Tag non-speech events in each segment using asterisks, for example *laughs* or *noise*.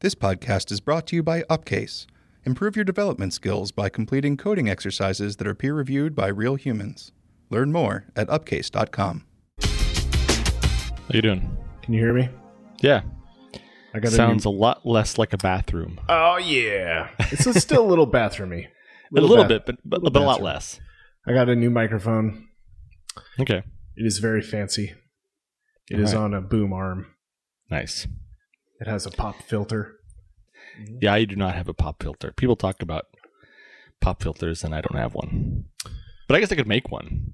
This podcast is brought to you by Upcase. Improve your development skills by completing coding exercises that are peer reviewed by real humans. Learn more at upcase.com. How you doing? Can you hear me? Yeah. I got Sounds A a lot less like a bathroom. Oh yeah, it's it's still a little bathroomy. *laughs* a little bath- bit, but but, little but a lot less. I got a new microphone. Okay. It is very fancy. It is Alright. on a boom arm. Nice. It has a pop filter. Yeah, I do not have a pop filter. People talk about pop filters, and I don't have one. But I guess I could make one.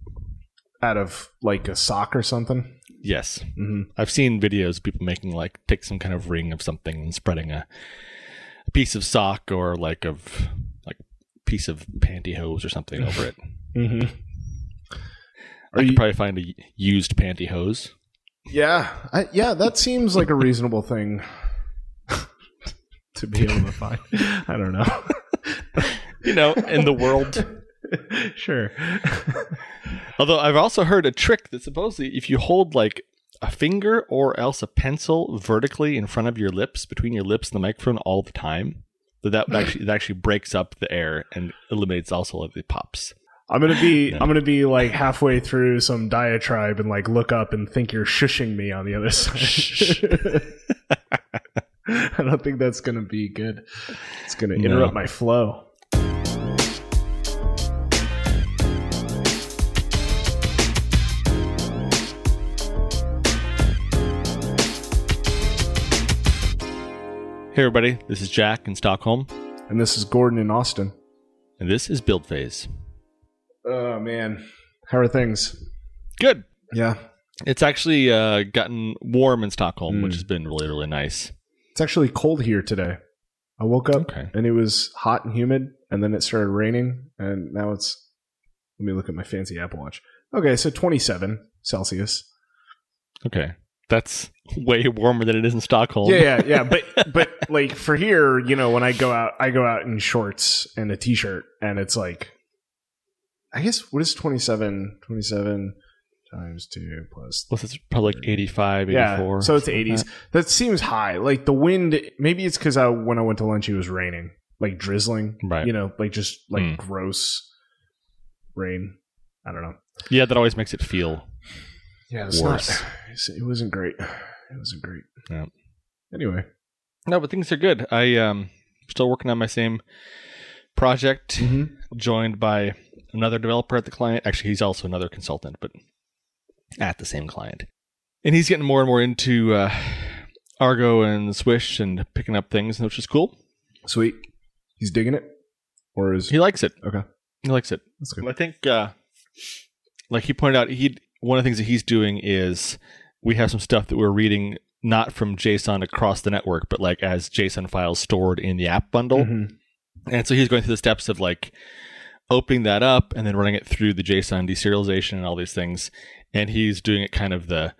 out of like a sock or something. Yes. hmm I've seen videos of people making like take some kind of ring of something and spreading a, a piece of sock or like of like piece of pantyhose or something over it. *laughs* hmm I could you? probably find a used pantyhose. Yeah, I, yeah. That seems like a reasonable thing to be able to *laughs* find. I don't know. *laughs* You know, in the world. *laughs* sure. Although I've also heard a trick that supposedly if you hold like a finger or else a pencil vertically in front of your lips, between your lips and the microphone all the time, that that would actually it actually breaks up the air and eliminates also like the pops. I'm gonna be Yeah. I'm gonna be like halfway through some diatribe and like look up and think you're shushing me on the other side. *laughs* I don't think that's gonna be good. It's gonna No. interrupt my flow. Hey everybody, this is Jack in Stockholm, And this is Gordon in Austin. and this is Build Phase. Oh man, how are things? Good. Yeah, It's actually uh, gotten warm in Stockholm, Mm. which has been really really nice. it's actually cold here today. I woke up Okay. and it was hot and humid, and then it started raining, and now it's. Let me look at my fancy Apple Watch. Okay, so 27 Celsius. Okay, that's *laughs* way warmer than it is in Stockholm. Yeah, yeah, yeah. But *laughs* but like for here, you know, when I go out, I go out in shorts and a t-shirt, and it's like, I guess what is 27, 27 times two plus. Plus it's probably like 85, 84. Yeah, so it's something like 80s. That seems high. Like the wind, maybe it's because I when I went to lunch, it was raining, like drizzling. Right. You know, like just like Hmm. gross rain. I don't know. Yeah, that always makes it feel Yeah, it's Worse. not. It wasn't great. It wasn't great. Yeah. Anyway. No, but things are good. I um still working on my same project, Mm-hmm. joined by another developer at the client. Actually, he's also another consultant, but at the same client. And he's getting more and more into uh, Argo and Swish and picking up things, which is cool. Sweet. He's digging it, or is He likes it. okay? He likes it. That's good. I think, uh, like he pointed out, he one of the things that he's doing is we have some stuff that we're reading not from JSON across the network, but like as JSON files stored in the app bundle. Mhm. And so he's going through the steps of like opening that up and then running it through the JSON deserialization and all these things. And he's doing it kind of the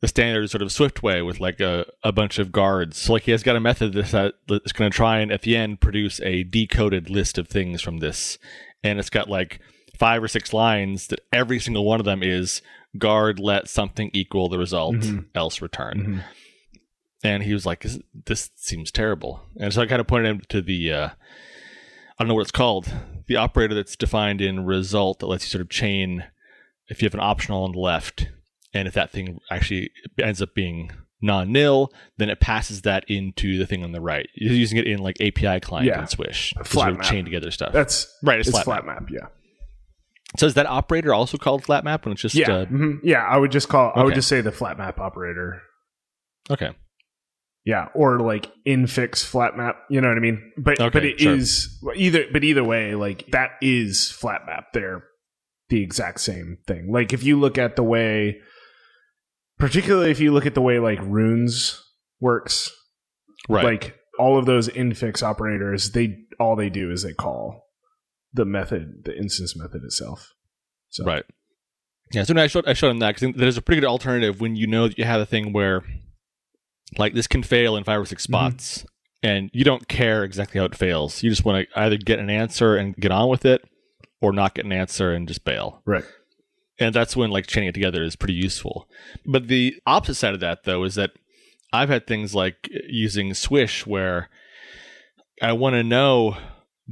the standard sort of Swift way with like a, a bunch of guards. So like he has got a method that's, that's going to try and at the end produce a decoded list of things from this. And it's got like five or six lines that every single one of them is guard let something equal the result Mhm. else return Mhm. And he was like, "This, this seems terrible." And so I kind of pointed him to the, uh, I don't know what it's called, the operator that's defined in result that lets you sort of chain if you have an optional on the left, and if that thing actually ends up being non-nil, then it passes that into the thing on the right. You're using it in like API client Yeah. and Swish to Flat sort of map. chain together stuff. That's right. It's, it's, flat. flat, map. map. Yeah. So is that operator also called flat map when it's just Yeah. uh, mhm. Yeah. I would just call. I would just say the flat map operator. okay? Yeah, or like infix flat map. You know what I mean? But Okay, but it sure. is either. But either way, like that is flat map. They're the exact same thing. Like if you look at the way, particularly if you look at the way like runes works, Right. like all of those infix operators, they all they do is they call the method, the instance method itself. So Right. Yeah. So I showed I showed him that because there's a pretty good alternative when you know that you have a thing where, like, this can fail in five or 6 Mhm. spots, and you don't care exactly how it fails. You just want to either get an answer and get on with it, or not get an answer and just bail. right. And that's when like chaining it together is pretty useful. But the opposite side of that though is that I've had things like using Swish where I want to know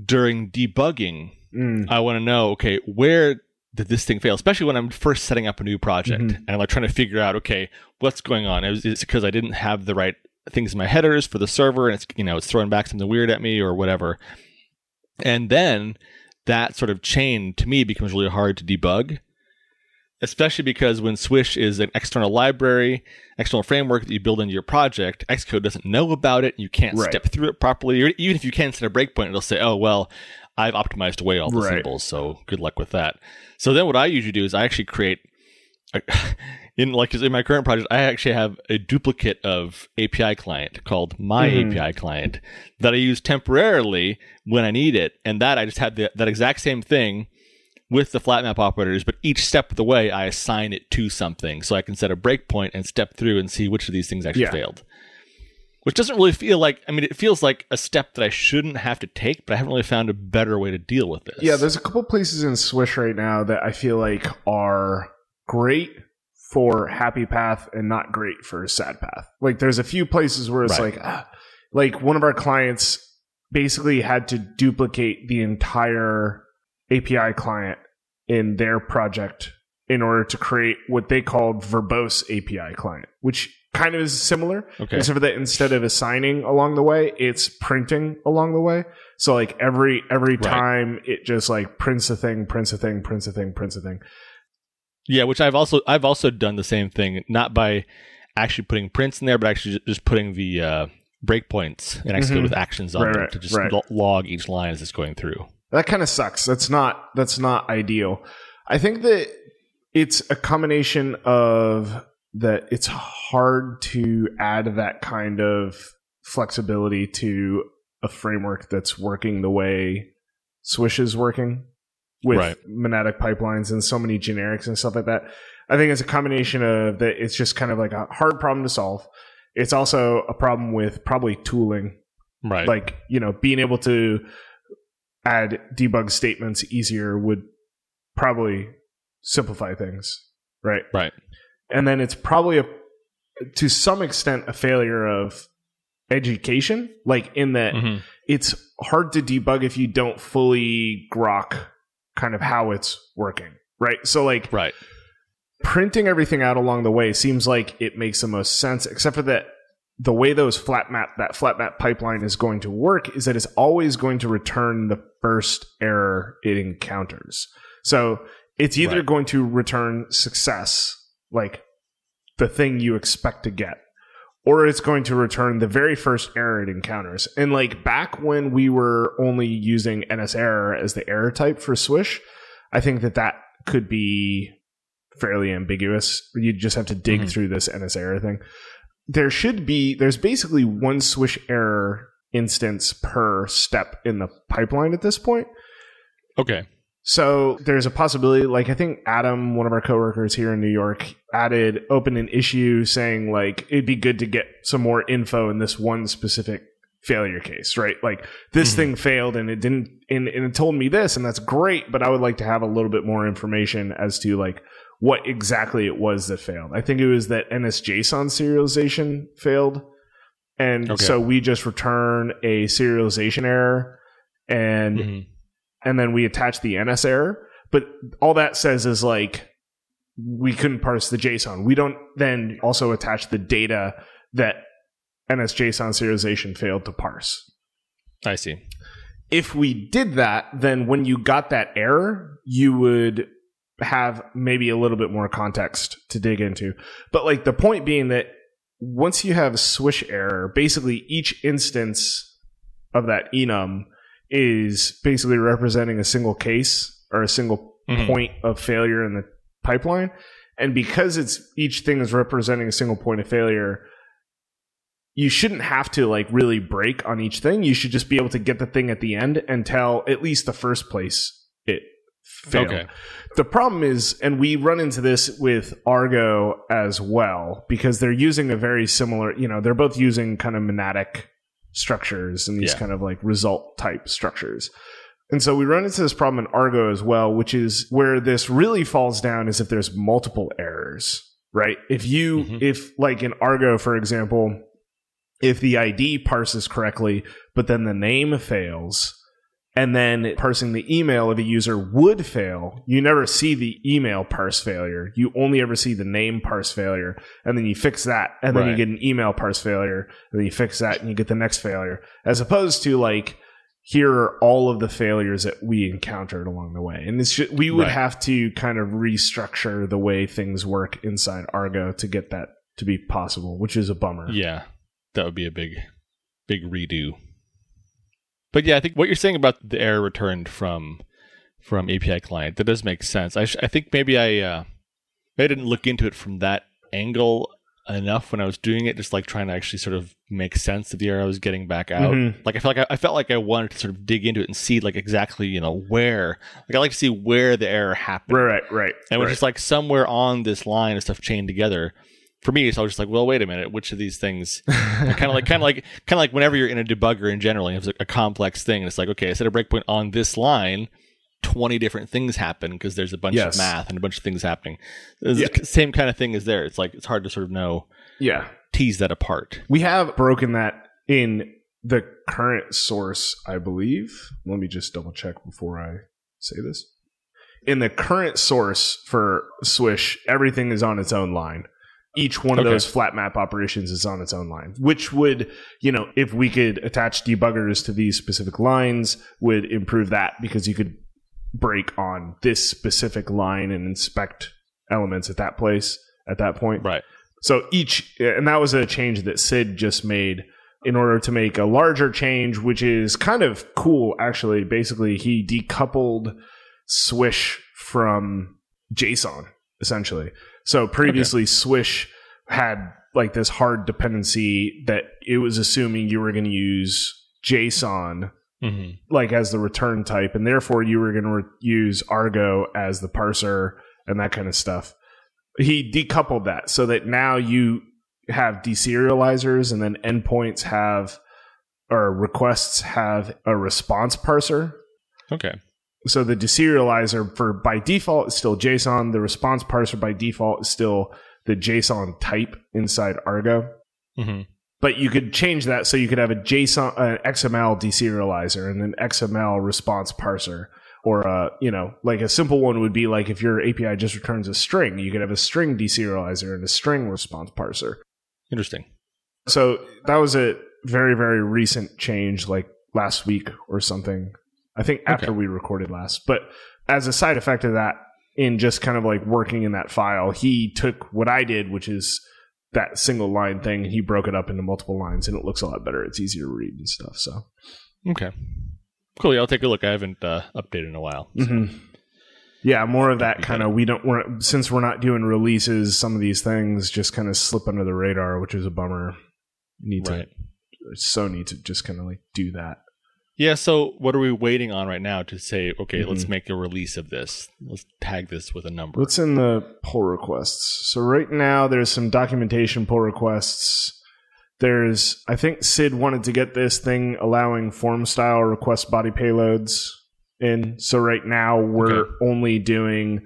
during debugging, Mm. I want to know, okay, where did this thing fail? Especially when I'm first setting up a new project Mhm. and I'm like trying to figure out, okay, what's going on? Is it because I didn't have the right things in my headers for the server and it's, you know, it's throwing back something weird at me or whatever. And then that sort of chain to me becomes really hard to debug especially because when Swish is an external library, external framework that you build into your project, Xcode doesn't know about it, and you can't Right. step through it properly. Even if you can set a breakpoint, it'll say, "Oh well, I've optimized away all the Right. symbols, so good luck with that." So then, what I usually do is I actually create. A, *laughs* in like in my current project, I actually have a duplicate of API client called my Mhm. API client that I use temporarily when I need it, and that I just have the, that exact same thing with the flat map operators, but each step of the way I assign it to something so I can set a breakpoint and step through and see which of these things actually Yeah. failed. Which doesn't really feel like I mean it feels like a step that I shouldn't have to take, but I haven't really found a better way to deal with this. Yeah, there's a couple places in Swish right now that I feel like are great for happy path and not great for sad path. Like there's a few places where it's Right. like ah, like one of our clients basically had to duplicate the entire API client in their project in order to create what they called verbose API client, which kind of is similar. Okay. Except for that instead of assigning along the way, it's printing along the way. So like every every Right. time it just like prints a thing, prints a thing, prints a thing, prints a thing. Yeah, which I've also I've also done the same thing, not by actually putting prints in there, but actually just putting the uh, breakpoints and Xcode Mhm. with actions on Right, them right, to just lo- log each line as it's going through. That kind of sucks. That's not that's not ideal. I think that it's a combination of that it's hard to add that kind of flexibility to a framework that's working the way Swish is working with Right. monadic pipelines and so many generics and stuff like that. I think it's a combination of that it's just kind of like a hard problem to solve. It's also a problem with probably tooling Right. like you know being able to add debug statements easier would probably simplify things right right. And then it's probably a to some extent a failure of education like in that Mhm. it's hard to debug if you don't fully grok kind of how it's working right so like Right. printing everything out along the way seems like it makes the most sense except for that the way those flat map that flat map pipeline is going to work is that it's always going to return the first error it encounters so it's either Right. going to return success like the thing you expect to get or it's going to return the very first error it encounters and like back when we were only using ns error as the error type for swish i think that that could be fairly ambiguous. You just have to dig Mhm. through this NS error thing. There should be there's basically one swish error instance per step in the pipeline at this point. Okay. So there's a possibility, like I think Adam, one of our coworkers here in New York, added open an issue saying like it'd be good to get some more info in this one specific failure case, right? Like this Mhm. thing failed and it didn't and, and it told me this and that's great, but I would like to have a little bit more information as to like what exactly it was that failed. I think it was that NSJSON serialization failed. And Okay. so we just return a serialization error and Mhm. And then we attach the NS error. But all that says is like we couldn't parse the JSON. We don't then also attach the data that NSJSON serialization failed to parse. I see. If we did that, then when you got that error, you would have maybe a little bit more context to dig into. But like the point being that once you have swish error, basically each instance of that enum is basically representing a single case or a single Mhm. point of failure in the pipeline. And because it's each thing is representing a single point of failure, you shouldn't have to like really break on each thing. You should just be able to get the thing at the end and tell at least the first place it failed. Okay. The problem is, and we run into this with Argo as well, because they're using a very similar, you know, they're both using kind of monadic structures and these Yeah. kind of like result type structures. And so we run into this problem in Argo as well, which is where this really falls down is if there's multiple errors, right? If you, Mhm. if like in Argo, for example, if the ID parses correctly, but then the name fails, and then parsing the email of a user would fail, you never see the email parse failure. You only ever see the name parse failure, and then you fix that, and then you get an email parse failure, and then you fix that, and you get the next failure. As opposed to like, here are all of the failures that we encountered along the way, and it's ju- we would Right. have to kind of restructure the way things work inside Argo to get that to be possible, which is a bummer. Yeah, that would be a big, big redo. But yeah, I think what you're saying about the error returned from from API client that does make sense. I, sh- I think maybe I uh, maybe I didn't look into it from that angle enough when I was doing it, just like trying to actually sort of make sense of the error I was getting back out. Mhm. Like I felt like I, I felt like I wanted to sort of dig into it and see like exactly you know where like I like to see where the error happened. Right, right, right. And it was right. just like somewhere on this line of stuff chained together. For me, so I was just like, well, wait a minute, which of these things? kind of like, kind of like, kind of like whenever you're in a debugger in general, it's have a complex thing, and it's like, okay, I set a breakpoint on this line. Twenty different things happen because there's a bunch Yes. of math and a bunch of things happening. Yeah. the same kind of thing is there. It's like it's hard to sort of know yeah. tease that apart. We have broken that in the current source, I believe. Let me just double check before I say this. In the current source for Swish, everything is on its own line. Each one of those flat map operations is on its own line, which would, you know, if we could attach debuggers to these specific lines, would improve that because you could break on this specific line and inspect elements at that place at that point. Right. So each, and that was a change that Sid just made in order to make a larger change, which is kind of cool, actually. Basically, he decoupled Swish from JSON, essentially. So previously, Swish had like this hard dependency that it was assuming you were going to use JSON hmm like as the return type, and therefore you were going to re- use Argo as the parser and that kind of stuff. He decoupled that so that now you have deserializers, and then endpoints have or requests have a response parser. Okay. So the deserializer for by default is still JSON. The response parser by default is still the JSON type inside Argo hmm but you could change that so you could have a JSON, an XML deserializer, and an XML response parser, or a you know like a simple one would be like if your API just returns a string, you could have a string deserializer and a string response parser. Interesting. So that was a very very recent change, like last week or something. I think after Okay. we recorded last, but as a side effect of that, in just kind of like working in that file, he took what I did, which is that single line thing, and he broke it up into multiple lines, and it looks a lot better. It's easier to read and stuff. So, Okay. Cool. Yeah, I'll take a look. I haven't uh, updated in a while. so- Mhm. yeah, more of that kind of. We don't. We're since we're not doing releases. Some of these things just kind of slip under the radar, which is a bummer. Need Right. to so need to just kind of like do that. Yeah, so what are we waiting on right now to say, okay, let's Mhm. make a release of this? Let's tag this with a number. What's in the pull requests? So right now there's some documentation pull requests. There's I think Sid wanted to get this thing allowing form style request body payloads in. So right now we're Okay. only doing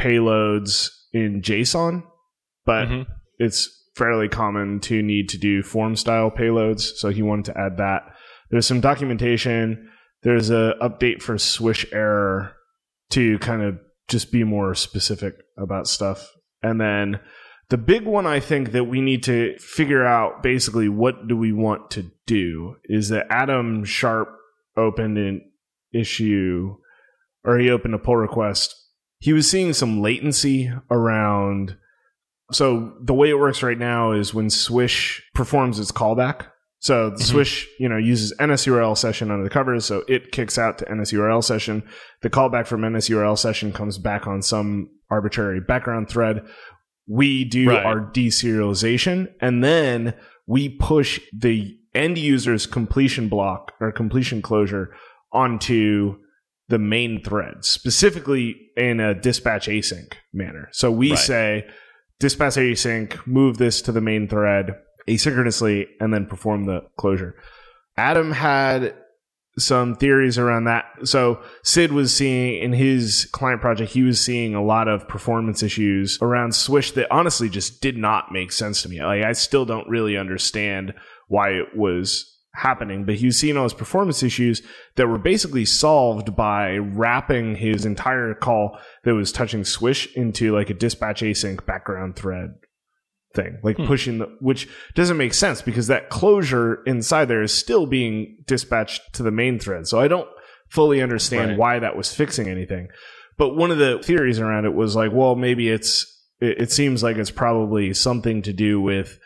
payloads in JSON, but Mhm. it's fairly common to need to do form style payloads. So he wanted to add that. There's some documentation. There's a update for Swish error to kind of just be more specific about stuff. And then the big one I think that we need to figure out basically what do we want to do is that Adam Sharp opened an issue or he opened a pull request. He was seeing some latency around so the way it works right now is when Swish performs its callback. So the Mhm. Swish, you know, uses NSURL session under the covers, so it kicks out to NSURL session. The callback from NSURL session comes back on some arbitrary background thread. We do Right. our deserialization, and then we push the end user's completion block or completion closure onto the main thread, specifically in a dispatch async manner. So we Right. say dispatch async, move this to the main thread asynchronously, and then perform the closure. Adam had some theories around that. So Sid was seeing in his client project, he was seeing a lot of performance issues around Swish that honestly just did not make sense to me. Like I still don't really understand why it was happening, but he was seeing all his performance issues that were basically solved by wrapping his entire call that was touching Swish into like a dispatch async background thread thing, like Hmm. pushing the, which doesn't make sense because that closure inside there is still being dispatched to the main thread. So I don't fully understand Right. why that was fixing anything. But one of the theories around it was like, well, maybe it's, it, it seems like it's probably something to do with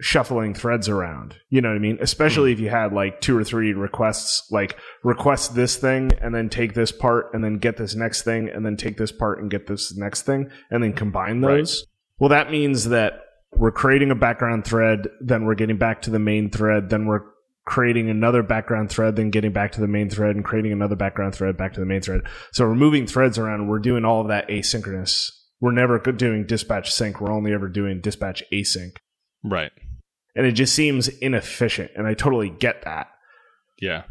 shuffling threads around. You know what I mean? Especially if you had like two or three requests, like request this thing and then take this part and then get this next thing and then take this part and get this next thing and then combine Right. those. Well, that means that we're creating a background thread, then we're getting back to the main thread, then we're creating another background thread, then getting back to the main thread and creating another background thread back to the main thread. So we're moving threads around. We're doing all of that asynchronous. We're never doing dispatch sync. We're only ever doing dispatch async. Right. And it just seems inefficient. And I totally get that. Yeah.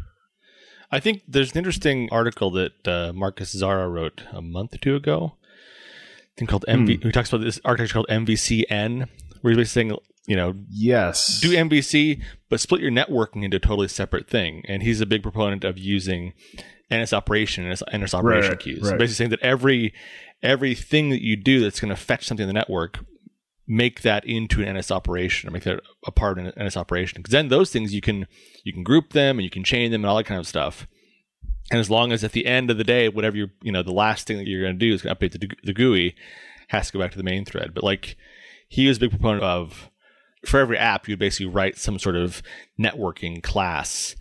I think there's an interesting article that uh, Marcus Zarra wrote a month or two ago. I think called MV. He talks about this architecture called MVCN, where he's basically saying, you know, Yes. do MVC, but split your networking into a totally separate thing. And he's a big proponent of using NS operation and NS operation Right, queues. right. Basically saying that every everything that you do that's going to fetch something in the network, make that into an NS operation or make that a part of an NS operation. Because then those things you can you can group them and you can chain them and all that kind of stuff. And as long as at the end of the day, whatever you you know, the last thing that you're going to do is going to update the, the GUI, has to go back to the main thread. But like he was a big proponent of for every app, you'd basically write some sort of networking class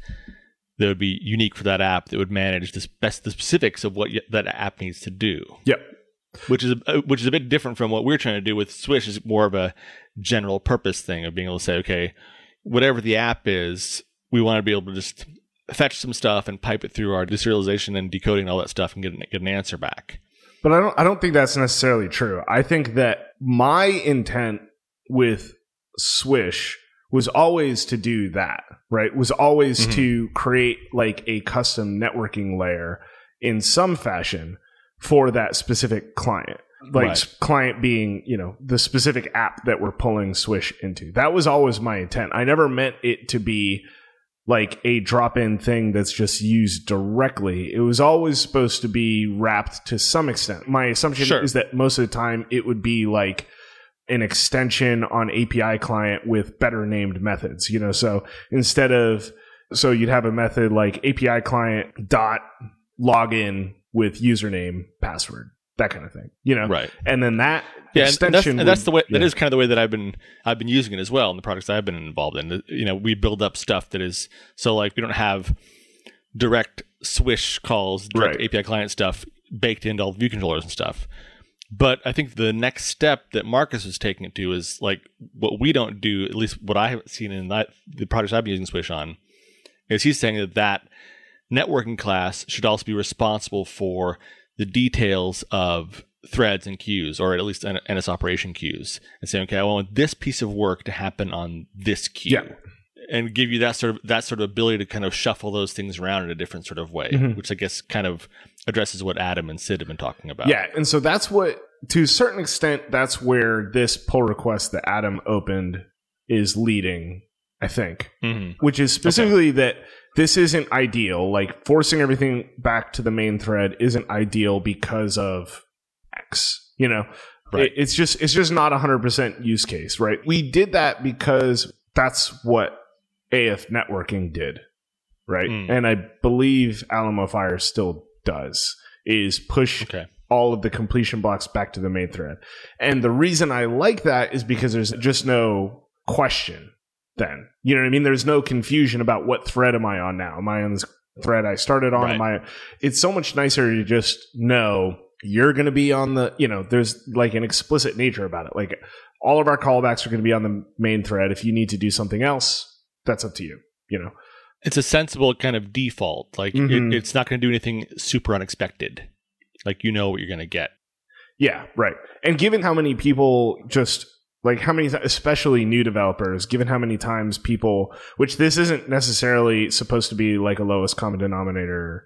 that would be unique for that app that would manage the, best, the specifics of what y- that app needs to do. Yep. Which is a, uh, which is a bit different from what we're trying to do with Swish. Is more of a general purpose thing of being able to say, okay, whatever the app is, we want to be able to just fetch some stuff and pipe it through our deserialization and decoding and all that stuff and get an, get an answer back. But I don't I don't think that's necessarily true. I think that my intent with Swish was always to do that, right? Was always Mhm. to create like a custom networking layer in some fashion for that specific client. Like Right. client being, you know, the specific app that we're pulling Swish into. That was always my intent. I never meant it to be like a drop in thing that's just used directly. It was always supposed to be wrapped to some extent. My assumption Sure. is that most of the time it would be like an extension on API client with better named methods, you know, so instead of so you'd have a method like API client dot login with username password, that kind of thing, you know, Right. and then that Yeah, and, and that's, extension and that's the way. That yeah. is kind of the way that I've been. I've been using it as well in the products I've been involved in. You know, we build up stuff that is so like we don't have direct Swish calls, direct Right. API client stuff baked into all the view controllers and stuff. But I think the next step that Marcus was taking it to is like what we don't do. At least what I have seen in that, the products I've been using Swish on, is he's saying that that networking class should also be responsible for the details of threads and queues, or at least NS operation queues, and saying, okay, I want this piece of work to happen on this queue. Yeah. And give you that sort of that sort of ability to kind of shuffle those things around in a different sort of way, Mhm. which I guess kind of addresses what Adam and Sid have been talking about. Yeah, and so that's what, to a certain extent, that's where this pull request that Adam opened is leading. I think, Mhm. which is specifically that this isn't ideal. Like forcing everything back to the main thread isn't ideal because of X. You know, Right. It- it's just it's just not a hundred percent use case, right? We did that because that's what AFNetworking did, right? Mm. And I believe Alamofire still does is push Okay. all of the completion blocks back to the main thread. And the reason I like that is because there's just no question then. You know what I mean? There's no confusion about what thread am I on now? Am I on this thread I started on? Right. Am I it's so much nicer to just know you're gonna be on the you know, there's like an explicit nature about it. Like all of our callbacks are gonna be on the main thread. If you need to do something else, that's up to you. You know? It's a sensible kind of default. Like Mhm. it, it's not going to do anything super unexpected. Like you know what you're going to get. Yeah, right. And given how many people just like how many, especially new developers, given how many times people, which this isn't necessarily supposed to be like a lowest common denominator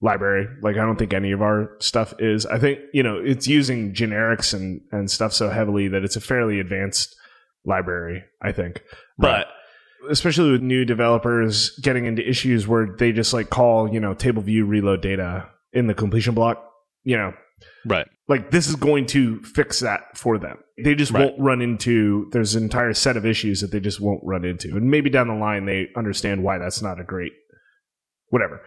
library. Like I don't think any of our stuff is. I think you know it's using generics and and stuff so heavily that it's a fairly advanced library. I think, but. Especially with new developers getting into issues where they just like call, you know, table view reload data in the completion block, you know, Right. like this is going to fix that for them. They just Right. won't run into there's an entire set of issues that they just won't run into. And maybe down the line they understand why that's not a great whatever.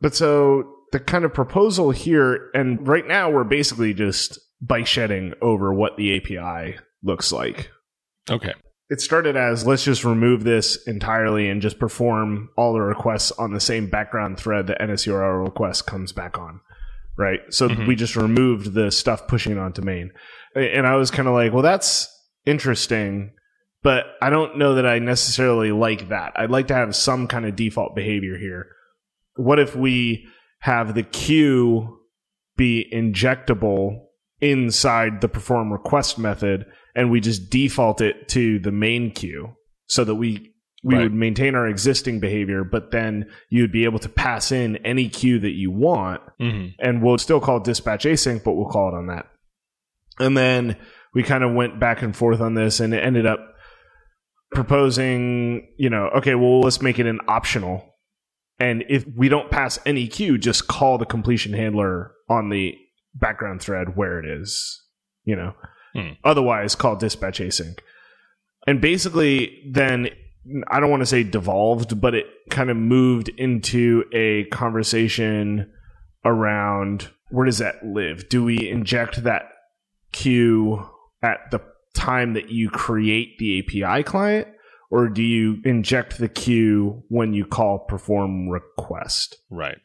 But so the kind of proposal here and right now we're basically just bike shedding over what the API looks like. Okay. It started as let's just remove this entirely and just perform all the requests on the same background thread that NSURL request comes back on. Right. So Mhm. we just removed the stuff pushing onto main. And I was kind of like, well, that's interesting, but I don't know that I necessarily like that. I'd like to have some kind of default behavior here. What if we have the queue be injectable inside the perform request method and we just default it to the main queue so that we we Right. would maintain our existing behavior but then you'd be able to pass in any queue that you want hmm and we'll still call it dispatch async but we'll call it on that. And then we kind of went back and forth on this and it ended up proposing you know okay well let's make it an optional. And if we don't pass any queue just call the completion handler on the background thread where it is you know. Hmm. otherwise call dispatch async. And basically then i don't want to say devolved but it kind of moved into a conversation around where does that live do we inject that queue at the time that you create the api client or do you inject the queue when you call perform request Right.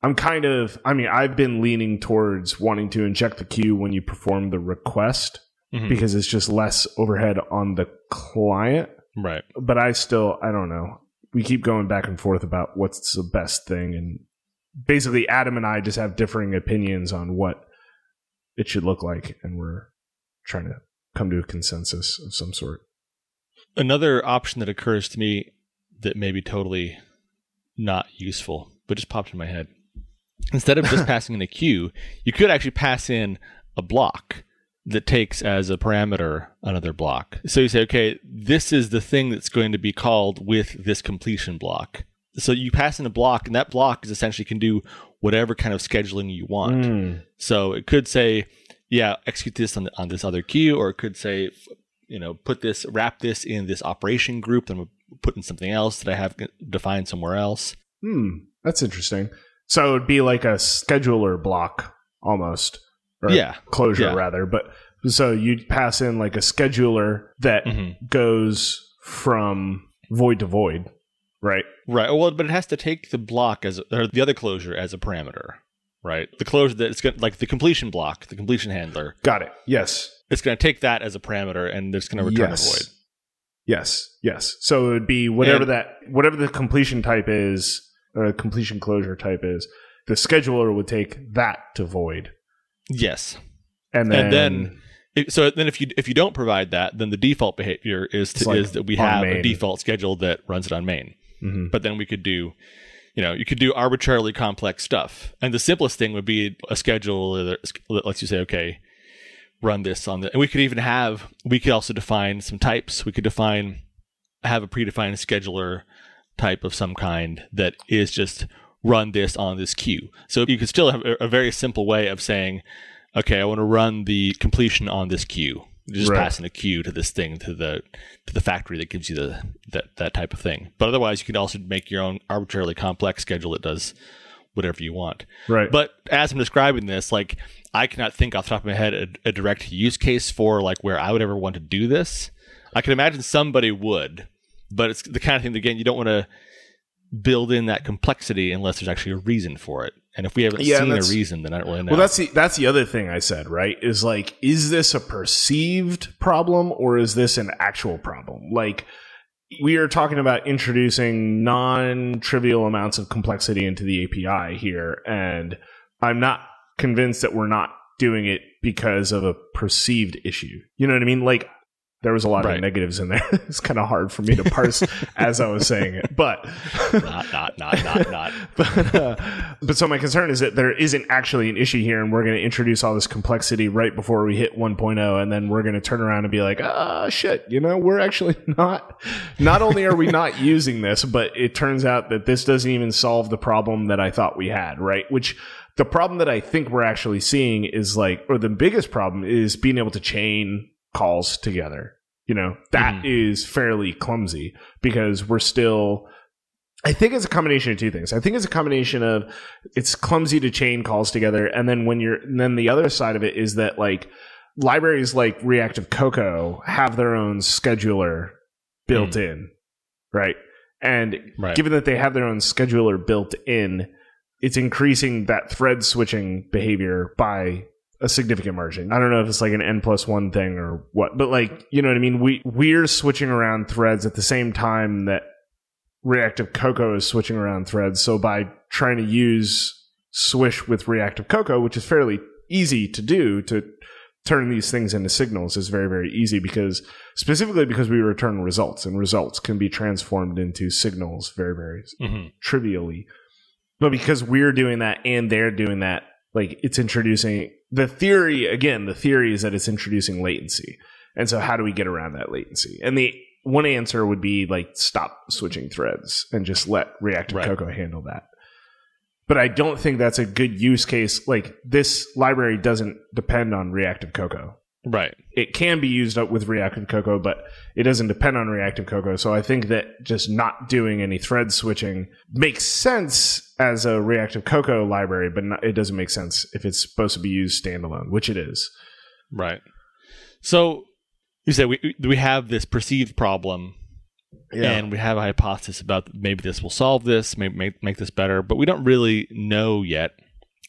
I'm kind of, I mean, I've been leaning towards wanting to inject the queue when you perform the request Mhm. because it's just less overhead on the client. Right. But I still, I don't know. We keep going back and forth about what's the best thing. And basically, Adam and I just have differing opinions on what it should look like. And we're trying to come to a consensus of some sort. Another option that occurs to me that may be totally not useful, but just popped in my head. Instead of just *laughs* passing in a queue, you could actually pass in a block that takes as a parameter another block. So you say, okay, this is the thing that's going to be called with this completion block. So you pass in a block, and that block is essentially can do whatever kind of scheduling you want. Mm. So it could say, yeah, execute this on, on this other queue, or it could say, you know, put this, wrap this in this operation group, then put in something else that I have defined somewhere else. Hmm, that's interesting. So it would be like a scheduler block almost. Or Yeah. Closure Yeah. rather. But so you'd pass in like a scheduler that hmm goes from void to void, right? Right. Well, but it has to take the block as or the other closure as a parameter, right? The closure that it's going like the completion block, the completion handler. Got it. Yes. It's going to take that as a parameter, and it's going to return yes. a void. Yes. Yes. So it would be whatever And- that whatever the completion type is or completion closure type is, the scheduler would take that to void. Yes. And then, And then It- so then if you if you don't provide that, then the default behavior is to, like is that we have main. a default schedule that runs it on main. Mhm. But then we could do, you know, you could do arbitrarily complex stuff. And the simplest thing would be a schedule that lets you say, okay, run this on the. And we could even have we could also define some types. We could define have a predefined scheduler type of some kind that is just run this on this queue. So you could still have a, a very simple way of saying, okay, I want to run the completion on this queue. Just Right. passing a queue to this thing to the to the factory that gives you the that that type of thing. But otherwise, you could also make your own arbitrarily complex schedule that does whatever you want. right. But as I'm describing this, like I cannot think off the top of my head a, a direct use case for like where I would ever want to do this. I can imagine somebody would, but it's the kind of thing that, again you don't want to build in that complexity unless there's actually a reason for it. And if we haven't Yeah, seen a reason, then I don't really know. Well, that's the that's the other thing I said, right? Is like, is this a perceived problem or is this an actual problem? Like, we are talking about introducing non-trivial amounts of complexity into the API here, and I'm not convinced that we're not doing it because of a perceived issue. You know what I mean? Like, There was a lot Right. of negatives in there. *laughs* it's kind of hard for me to parse *laughs* as I was saying it, but not, not, not, not, not. *laughs* but, uh, but so my concern is that there isn't actually an issue here, and we're going to introduce all this complexity right before we hit 1.0, and then we're going to turn around and be like, ah, shit, you know, we're actually not. Not only are we not using this, but it turns out that this doesn't even solve the problem that I thought we had, right? Which the problem that I think we're actually seeing is like, or the biggest problem is being able to chain calls together. You know, that mm-hmm. is fairly clumsy because we're still. I think it's a combination of two things. I think it's a combination of it's clumsy to chain calls together, and then when you're, and then the other side of it is that like libraries like Reactive Cocoa have their own scheduler built mm. in, right? And Right. given that they have their own scheduler built in, it's increasing that thread switching behavior by a significant margin. I don't know if it's like an n plus one thing or what, but like you know what I mean. We we're switching around threads at the same time that Reactive Cocoa is switching around threads. So by trying to use Swish with Reactive Cocoa, which is fairly easy to do to turn these things into signals is very very easy because specifically because we return results and results can be transformed into signals very very Mhm. trivially. But because we're doing that and they're doing that, like it's introducing the theory again, the theory is that it's introducing latency. And so how do we get around that latency? And the one answer would be like stop switching threads and just let Reactive Right. Cocoa handle that. But I don't think that's a good use case. Like this library doesn't depend on Reactive Cocoa Right. it can be used up with reactive cocoa but it doesn't depend on reactive cocoa so i think that just not doing any thread switching makes sense as a reactive cocoa library but not, it doesn't make sense if it's supposed to be used standalone which it is Right. So you said we we have this perceived problem and we have a hypothesis about maybe this will solve this, maybe make, make this better, but we don't really know yet.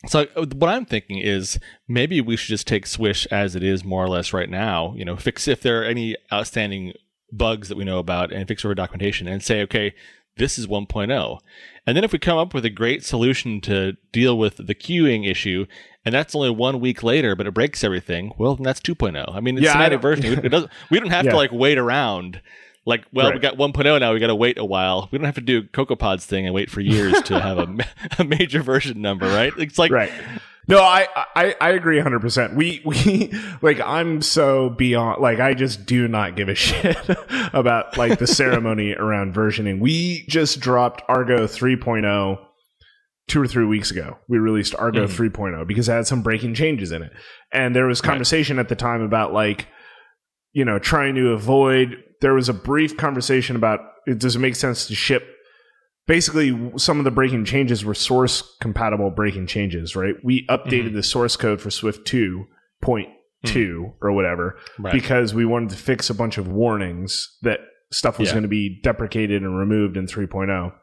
So uh, what I'm thinking is maybe we should just take Swish as it is more or less right now. You know, fix if there are any outstanding bugs that we know about and fix our documentation and say, okay, this is 1.0. And then if we come up with a great solution to deal with the queuing issue, and that's only one week later, but it breaks everything, well, then that's 2.0. I mean, it's Yeah, I version. It *laughs* doesn't, we don't have Yeah. to like wait around. Like, well, we got 1.0 now. We got to wait a while. We don't have to do CocoaPods thing and wait for years to have a, *laughs* a major version number, right? It's like, right no I, I i agree 100% we we *laughs* like i'm so beyond like i just do not give a *laughs* shit about like the ceremony around versioning we just dropped argo 3.0 two or three weeks ago we released argo Mhm. 3.0 because it had some breaking changes in it and there was conversation at the time about like you know trying to avoid there was a brief conversation about does it make sense to ship basically some of the breaking changes were source compatible breaking changes right we updated the source code for swift 2.2 or whatever right. because we wanted to fix a bunch of warnings that stuff was Yeah. going to be deprecated and removed in 3.0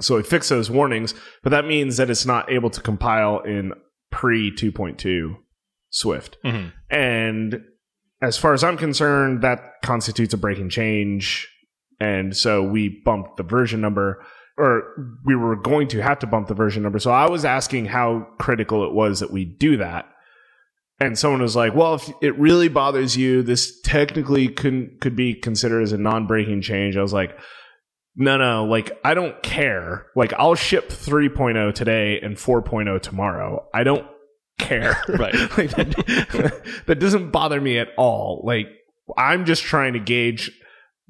so we fixed those warnings but that means that it's not able to compile in pre 2.2 swift Mhm. and as far as I'm concerned, that constitutes a breaking change. And so we bumped the version number, or we were going to have to bump the version number. So I was asking how critical it was that we do that. And someone was like, well, if it really bothers you, this technically could, could be considered as a non breaking change. I was like, no, no, like, I don't care. Like, I'll ship 3.0 today and 4.0 tomorrow. I don't care. *laughs* *laughs* Right. like that, *laughs* that doesn't bother me at all. Like I'm just trying to gauge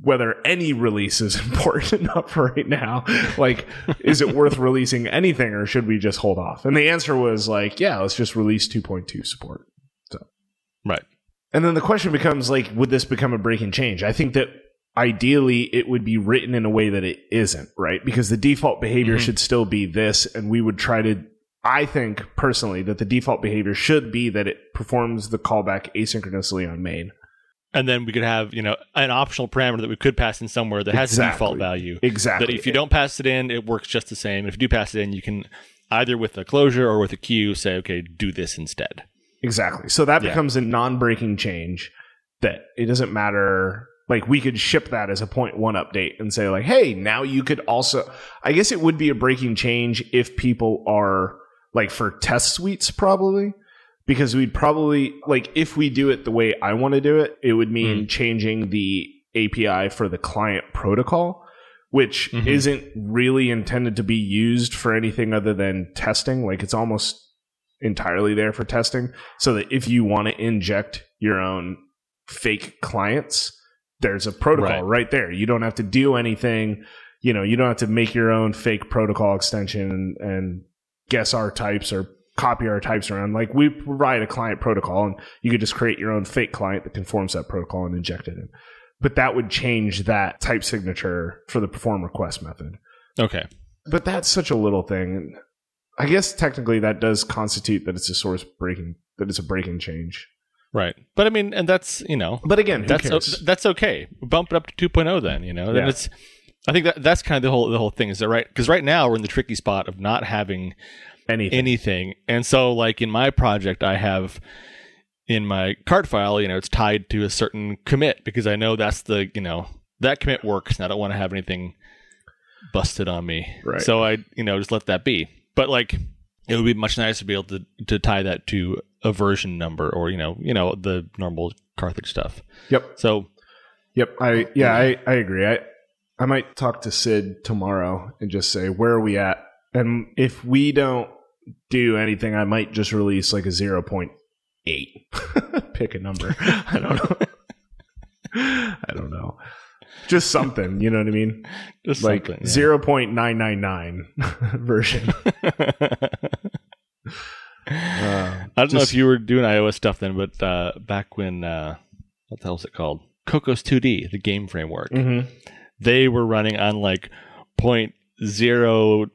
whether any release is important enough right now. Like, is it worth releasing anything or should we just hold off? And the answer was like, yeah, let's just release 2.2 support. So, Right. And then the question becomes like, would this become a breaking change? I think that ideally it would be written in a way that it isn't, right? Because the default behavior Mhm. should still be this, and we would try to. I think personally that the default behavior should be that it performs the callback asynchronously on main. And then we could have, you know, an optional parameter that we could pass in somewhere that has a default value. Exactly. That if you don't pass it in, it works just the same. If you do pass it in, you can either with a closure or with a queue say, okay, do this instead. Exactly. So that Yeah. becomes a non-breaking change that it doesn't matter. Like we could ship that as a point one update and say like, hey, now you could also. I guess it would be a breaking change if people are like for test suites probably, because we'd probably like if we do it the way I want to do it, it would mean changing the API for the client protocol, which Mhm. isn't really intended to be used for anything other than testing. Like it's almost entirely there for testing, so that if you want to inject your own fake clients, there's a protocol Right. right there. You don't have to do anything. You know, you don't have to make your own fake protocol extension and, and guess our types or copy our types around. Like we provide a client protocol and you could just create your own fake client that conforms that protocol and inject it in. But that would change that type signature for the perform request method. Okay. But that's such a little thing. I guess technically that does constitute that it's a source breaking that it's a breaking change. Right. But I mean, and that's, you know, But again, that's cares? that's okay. Bump it up to 2.0 then, you know. Then it's I think that that's kind of the whole the whole thing is that right cuz right now we're in the tricky spot of not having anything. anything. And so like in my project I have in my Cartfile, you know, it's tied to a certain commit because I know that's the, you know, that commit works and I don't want to have anything busted on me. Right. So I, you know, just let that be. But like it would be much nicer to be able to to tie that to a version number or, you know, you know, the normal Carthage stuff. Yep. So Yep. I yeah, I, I agree. I I might talk to Sid tomorrow and just say where are we at? And if we don't do anything, I might just release like a zero point eight. *laughs* Pick a number. *laughs* I don't know. I don't know. Just something, you know what I mean? just Like something, yeah. zero point nine nine nine *laughs* version. I don't know if you were doing iOS stuff then, but uh, back when uh, what the hell was it called? Cocos 2D, the game framework. Mm-hmm. They were running on like point zero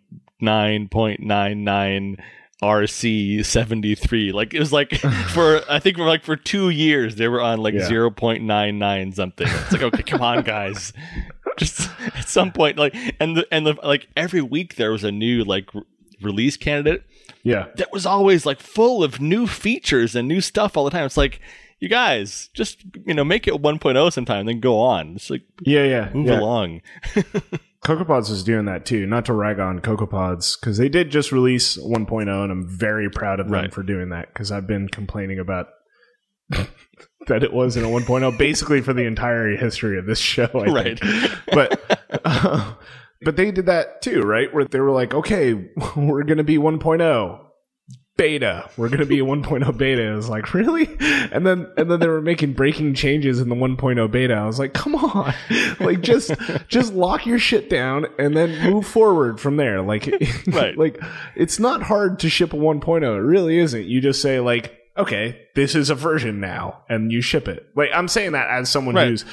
nine point nine nine RC seventy three. Like it was like *laughs* for I think for like for two years they were on like Yeah. zero point nine nine something. It's like okay, come on, guys. *laughs* Just at some point, like and the and the like every week there was a new like re- release candidate Yeah. that was always like full of new features and new stuff all the time. It's like, you guys, just you know, make it 1.0 sometime, then go on. It's like Yeah, yeah. move yeah. along. *laughs* CocoaPods is doing that too. Not to rag on CocoaPods because they did just release 1.0, and I'm very proud of them Right. for doing that because I've been complaining about *laughs* that it wasn't a 1.0 basically for the entire history of this show. I Right. but uh, *laughs* but they did that too, right? Where they were like, okay, we're going to be 1.0 beta. We're going to be a *laughs* 1.0 beta. I was like, really? And then and then they were making breaking changes in the 1.0 beta. I was like, come on, *laughs* like just just lock your shit down and then move forward from there. Like, *laughs* Right. like it's not hard to ship a 1.0. It really isn't. You just say like. Okay, this is a version now, and you ship it. Like I'm saying that as someone Right. who's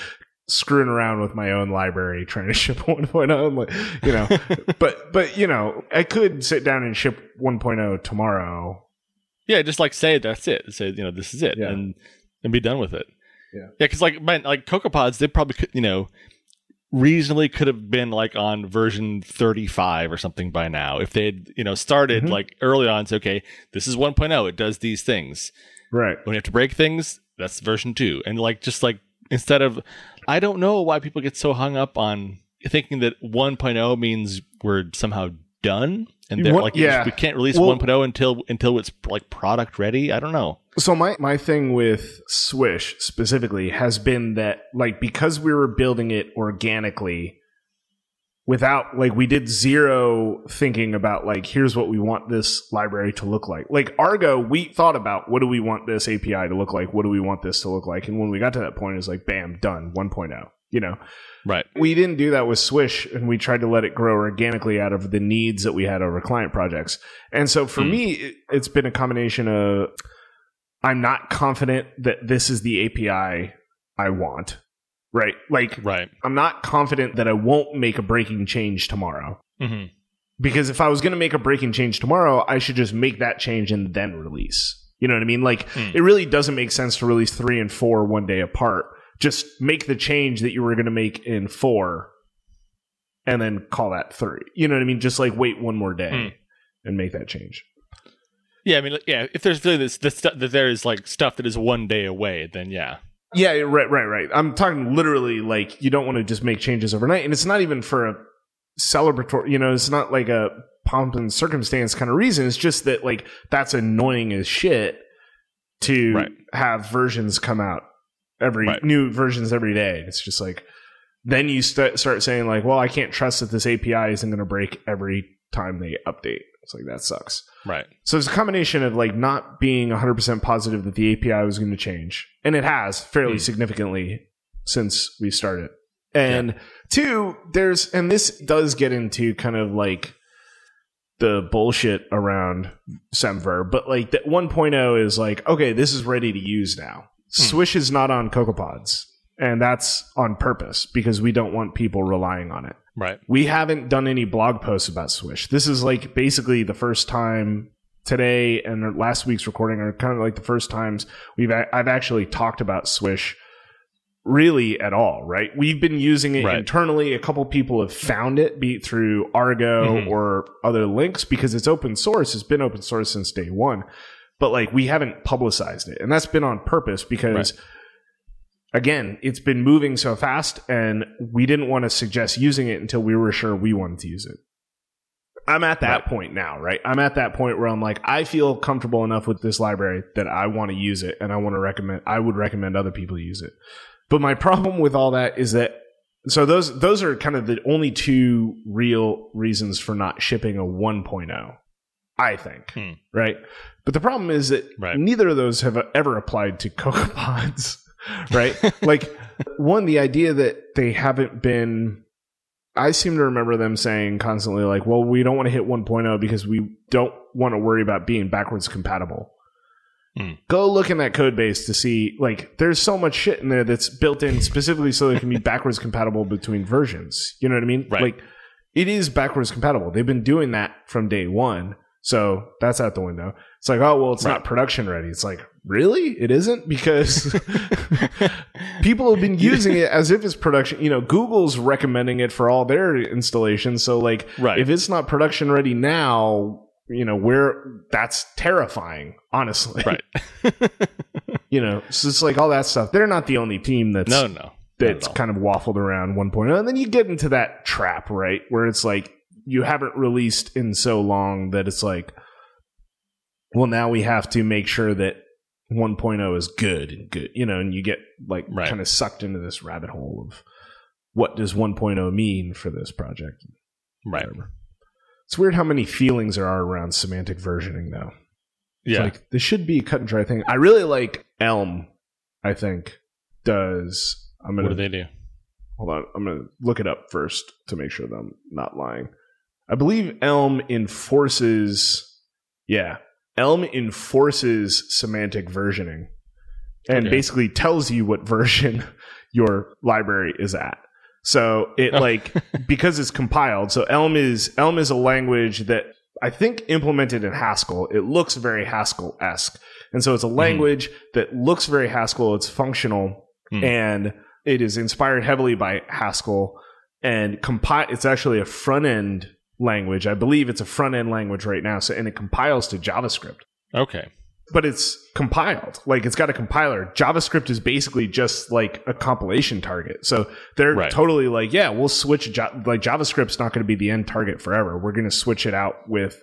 screwing around with my own library *laughs* trying to ship *laughs* 1.0 like you know *laughs* but but you know i could sit down and ship 1.0 tomorrow Yeah, just like say that's it. Say you know this is it, Yeah. and and be done with it. Yeah. yeah, because like man, like CocoaPods, they probably could, you know reasonably could have been like on version 35 or something by now if they had you know started Mhm. like early on. Say, okay, this is 1.0. It does these things. right when you have to break things, that's version two. And like just like instead of I don't know why people get so hung up on thinking that 1.0 means we're somehow done and they're What- like yeah. we can't release Well- 1.0 until until it's like product ready. I don't know. so my my thing with swish specifically has been that like because we were building it organically without like we did zero thinking about like here's what we want this library to look like like argo we thought about what do we want this api to look like what do we want this to look like and when we got to that point it's like bam done 1.0 you know Right. we didn't do that with Swish, and we tried to let it grow organically out of the needs that we had over client projects. And so for Hmm. me, it, it's been a combination of I'm not confident that this is the API I want, right? Like, Right. I'm not confident that I won't make a breaking change tomorrow. hmm Because if I was going to make a breaking change tomorrow, I should just make that change and then release. You know what I mean? Like, Hmm. it really doesn't make sense to release three and four one day apart. Just make the change that you were going to make in four and then call that three. You know what I mean? Just like wait one more day Hmm. and make that change. Yeah, I mean, yeah. If there's really this, this stuff that there is like stuff that is one day away, then yeah, Yeah, right, right, right. I'm talking literally like you don't want to just make changes overnight. And it's not even for a celebratory, you know, it's not like a pomp and circumstance kind of reason. It's just that like that's annoying as shit to Right. have versions come out every Right. new versions every day. It's just like then you st- start saying like, well, I can't trust that this API isn't going to break every time they update. It's like that sucks. Right. So it's a combination of like not being 100% positive that the API was going to change. And it has fairly Hmm. significantly since we started. And two, there's, and this does get into kind of like the bullshit around Semver, but like that 1.0 is like, okay, this is ready to use now. Swish is not on CocoaPods. And that's on purpose because we don't want people relying on it Right. we haven't done any blog posts about Swish. This is like basically the first time today and last week's recording are kind of like the first times we've I've actually talked about Swish really at all, right? We've been using it Right. internally. A couple people have found it, be it through Argo Mhm. or other links because it's open source. It's been open source since day one. But like we haven't publicized it. And that's been on purpose because again, it's been moving so fast and we didn't want to suggest using it until we were sure we wanted to use it. I'm at that Right. point now, right? I'm at that point where I'm like, I feel comfortable enough with this library that I want to use it and I want to recommend, I would recommend other people use it. But my problem with all that is that, so those, those are kind of the only two real reasons for not shipping a 1.0, I think, Hmm. right? But the problem is that Right. neither of those have ever applied to *laughs* CocoaPods, right? *laughs* like, one, the idea that they haven't been. I seem to remember them saying constantly, like, well, we don't want to hit 1.0 because we don't want to worry about being backwards compatible. Hmm. Go look in that code base to see, like, there's so much shit in there that's built in specifically so it can be *laughs* backwards compatible between versions. You know what I mean? Right. Like, it is backwards compatible. They've been doing that from day one. So that's out the window. It's like, oh, well, it's Right. not production ready. It's like, really? It isn't? Because *laughs* people have been using it as if it's production. You know, Google's recommending it for all their installations. So, like, Right. if it's not production ready now, you know, where that's terrifying, honestly. right. *laughs* You know, so it's like all that stuff. They're not the only team that's no, no. that's kind of waffled around 1.0 and then you get into that trap right where it's like you haven't released in so long that it's like well now we have to make sure that 1.0 is good and good you know and you get like Right. kind of sucked into this rabbit hole of what does 1.0 mean for this project right. Whatever. it's weird how many feelings there are around semantic versioning though it's Yeah. like this should be a cut and dry thing i really like elm i think does i'm gonna what do they do? hold on i'm gonna look it up first to make sure that i'm not lying i believe elm enforces yeah elm enforces semantic versioning and Okay. basically tells you what version *laughs* your library is at so it *laughs* like because it's compiled so elm is elm is a language that i think implemented in haskell it looks very haskell-esque and so it's a language that looks very haskell it's functional Hmm. and it is inspired heavily by Haskell and compile. It's actually a front end language. I believe it's a front end language right now. So and it compiles to JavaScript, Okay. but it's compiled. Like it's got a compiler. JavaScript is basically just like a compilation target. So they're Right. totally like, yeah, we'll switch. Ja- like JavaScript's not going to be the end target forever. We're going to switch it out with.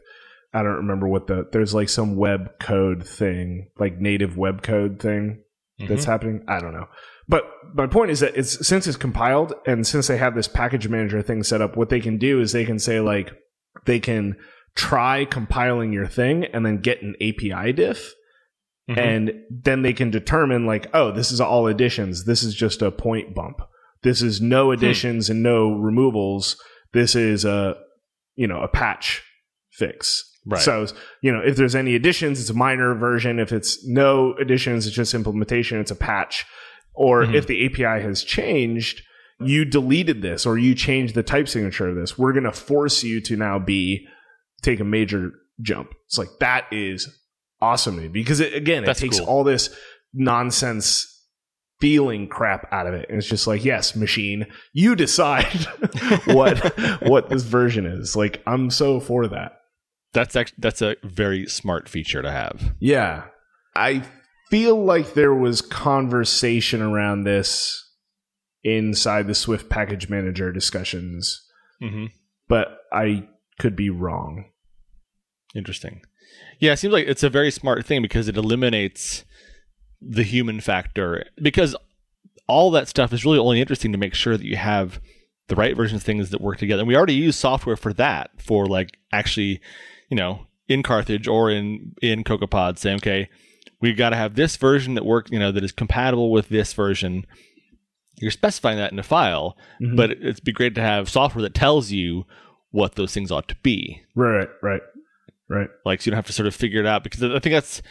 I don't remember what the there's like some web code thing, like native web code thing that's Mhm. happening. I don't know. But my point is that it's since it's compiled and since they have this package manager thing set up, what they can do is they can say like they can try compiling your thing and then get an API diff Mhm. and then they can determine like, oh, this is all additions. This is just a point bump. This is no Hmm. additions and no removals. This is a you know a patch fix. Right. So you know if there's any additions, it's a minor version. If it's no additions, it's just implementation. It's a patch. Or Mhm. if the API has changed, you deleted this or you changed the type signature of this. We're going to force you to now be take a major jump. It's like that is awesome to me because it, again, it takes cool. all this nonsense feeling crap out of it. And it's just like, yes, machine, you decide *laughs* what *laughs* what this version is. Like, I'm so for that. That's actually that's a very smart feature to have. Yeah. I feel like there was conversation around this inside the Swift package manager discussions, Mm-hmm. but I could be wrong. Interesting. Yeah, it seems like it's a very smart thing because it eliminates the human factor because all that stuff is really only interesting to make sure that you have the right versions of things that work together. And we already use software for that, for like actually, you know, in Carthage or in in CocoaPod saying, okay, we've got to have this version that work, you know, that is compatible with this version. You're specifying that in a file, Mhm. but it'd be great to have software that tells you what those things ought to be. Right, right, right. Like so you don't have to sort of figure it out because I think that's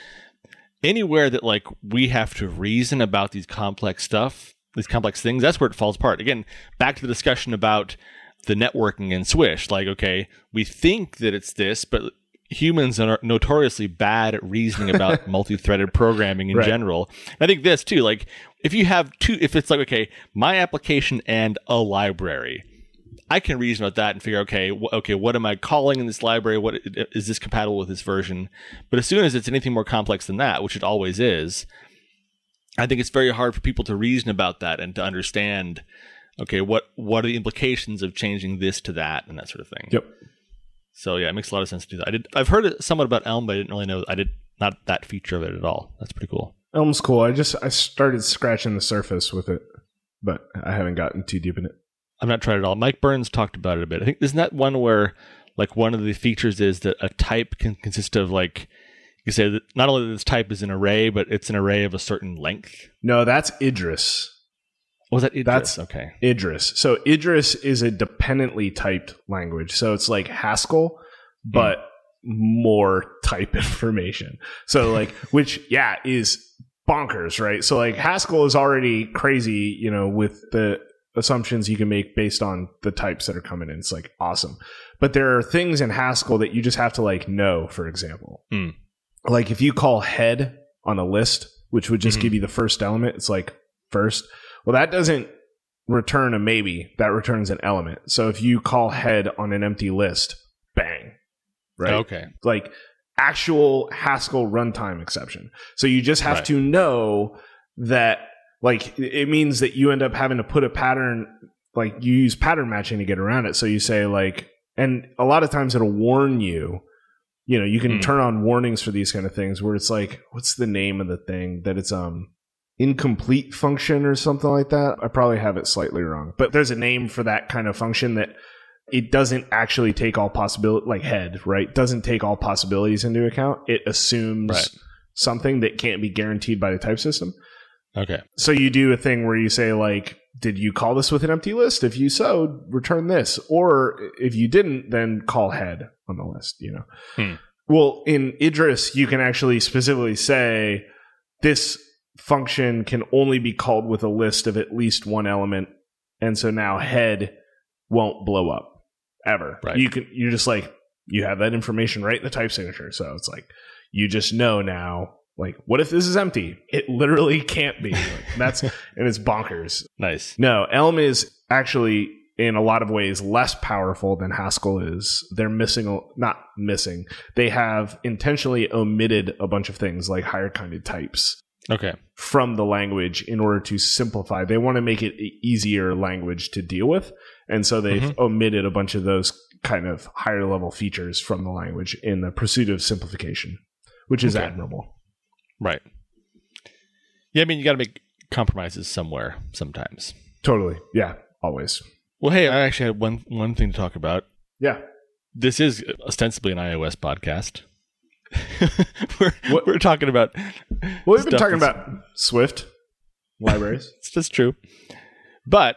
anywhere that like we have to reason about these complex stuff, these complex things, that's where it falls apart. Again, back to the discussion about the networking and Swish. Like, okay, we think that it's this, but humans are notoriously bad at reasoning about *laughs* multi-threaded programming in Right. general. And I think this too, like if you have two if it's like okay, my application and a library, I can reason about that and figure, okay, wh- okay, what am I calling in this library? What is this compatible with this version? But as soon as it's anything more complex than that, which it always is, I think it's very hard for people to reason about that and to understand, okay, what what are the implications of changing this to that and that sort of thing. Yep. So yeah, it makes a lot of sense to do that. I did. I've heard it somewhat about Elm, but I didn't really know. I did not that feature of it at all. That's pretty cool. Elm's cool. I just I started scratching the surface with it, but I haven't gotten too deep in it. I've not tried it at all. Mike Burns talked about it a bit. I think isn't that one where like one of the features is that a type can consist of like you say that not only that this type is an array, but it's an array of a certain length. No, that's Idris. Was that Idris? That's- okay. Idris. So Idris is a dependently typed language. So it's like Haskell, but more type *laughs* information. So like, *laughs* which yeah, is bonkers, right? So like Haskell is already crazy, you know, with the assumptions you can make based on the types that are coming in. It's like awesome. But there are things in Haskell that you just have to like know, for example. Hmm. Like if you call head on a list, which would just Mhm. give you the first element, it's like first. Well, that doesn't return a maybe. That returns an element. So if you call head on an empty list, bang. Right? Okay. Like actual Haskell runtime exception. So you just have Right. to know that like it means that you end up having to put a pattern like you use pattern matching to get around it. So you say like and a lot of times it'll warn you you know, you can Hmm. turn on warnings for these kind of things where it's like what's the name of the thing that it's um incomplete function or something like that. I probably have it slightly wrong. But there's a name for that kind of function that it doesn't actually take all possibility like head, right? Doesn't take all possibilities into account. It assumes Right. something that can't be guaranteed by the type system. Okay. So you do a thing where you say like, did you call this with an empty list? If you so, return this. Or if you didn't, then call head on the list, you know. Hmm. Well, in Idris, you can actually specifically say this function can only be called with a list of at least one element. And so now head won't blow up ever. Right. You can you're just like you have that information right in the type signature. So it's like you just know now like what if this is empty? It literally can't be. Like, that's *laughs* and it's bonkers. Nice. No, Elm is actually in a lot of ways less powerful than Haskell is. They're missing, not missing. They have intentionally omitted a bunch of things like higher kinded types Okay. from the language in order to simplify. They want to make it easier language to deal with. And so they've Mhm. omitted a bunch of those kind of higher level features from the language in the pursuit of simplification, which is Okay. admirable. Right. Yeah, I mean, you got to make compromises somewhere sometimes. Totally. Yeah, always. Well, hey, I actually had one one thing to talk about. Yeah. This is ostensibly an iOS podcast. *laughs* we're What- we're talking about. *laughs* Well, we've been talking about Swift libraries. *laughs* It's just true. But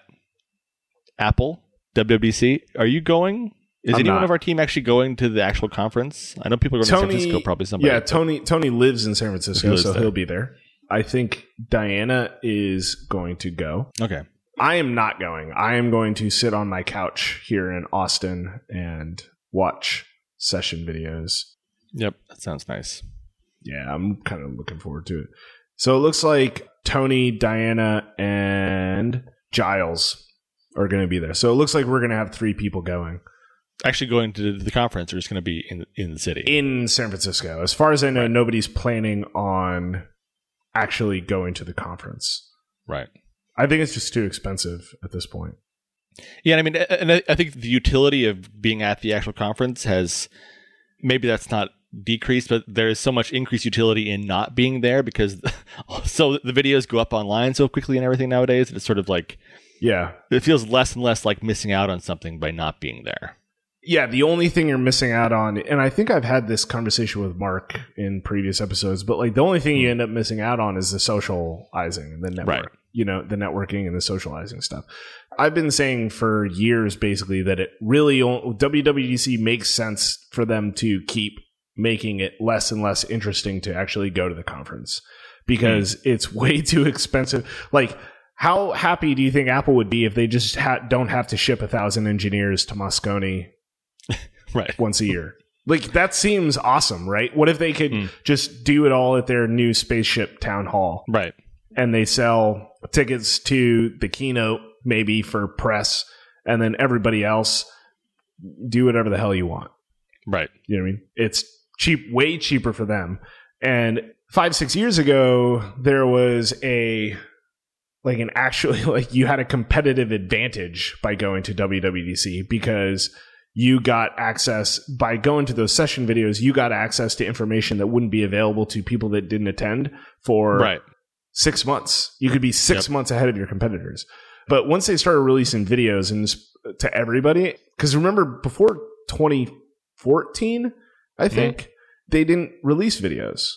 Apple, WWDC, are you going? Is I'm anyone not. of our team actually going to the actual conference? I know people are going to San Francisco, probably somebody. Yeah, Tony Tony lives in San Francisco, He so there. he'll be there. I think Diana is going to go. Okay. I am not going. I am going to sit on my couch here in Austin and watch session videos. Yep. That sounds nice. Yeah, I'm kind of looking forward to it. So it looks like Tony, Diana, and Giles are going to be there. So it looks like we're going to have three people going Actually, going to the conference, or just going to be in in the city. in San Francisco. As far as I know, nobody's planning on actually going to the conference. right. I think it's just too expensive at this point. Yeah, I mean, and I think the utility of being at the actual conference has maybe that's not decreased, but there is so much increased utility in not being there because *laughs* so the videos go up online so quickly and everything nowadays. It's sort of like Yeah. it feels less and less like missing out on something by not being there. Yeah, the only thing you're missing out on, and I think I've had this conversation with Mark in previous episodes, but like the only thing you hmm. end up missing out on is the socializing and the network, Right. you know, the networking and the socializing stuff. I've been saying for years basically that it really WWDC makes sense for them to keep making it less and less interesting to actually go to the conference because it's *laughs* way too expensive. Like, how happy do you think Apple would be if they just ha- don't have to ship a thousand engineers to Moscone *laughs* Right. once a year. Like that seems awesome, right? What if they could Mm. just do it all at their new spaceship town hall Right. and they sell tickets to the keynote maybe for press and then everybody else do whatever the hell you want. Right. You know what I mean? It's cheap, way cheaper for them. And five, six years ago, there was a like an actually *laughs* like you had a competitive advantage by going to WWDC because you got access by going to those session videos, you got access to information that wouldn't be available to people that didn't attend for Right. six months. You could be six Yep. months ahead of your competitors. But once they started releasing videos and to everybody, because remember before 2014, I think they didn't release videos.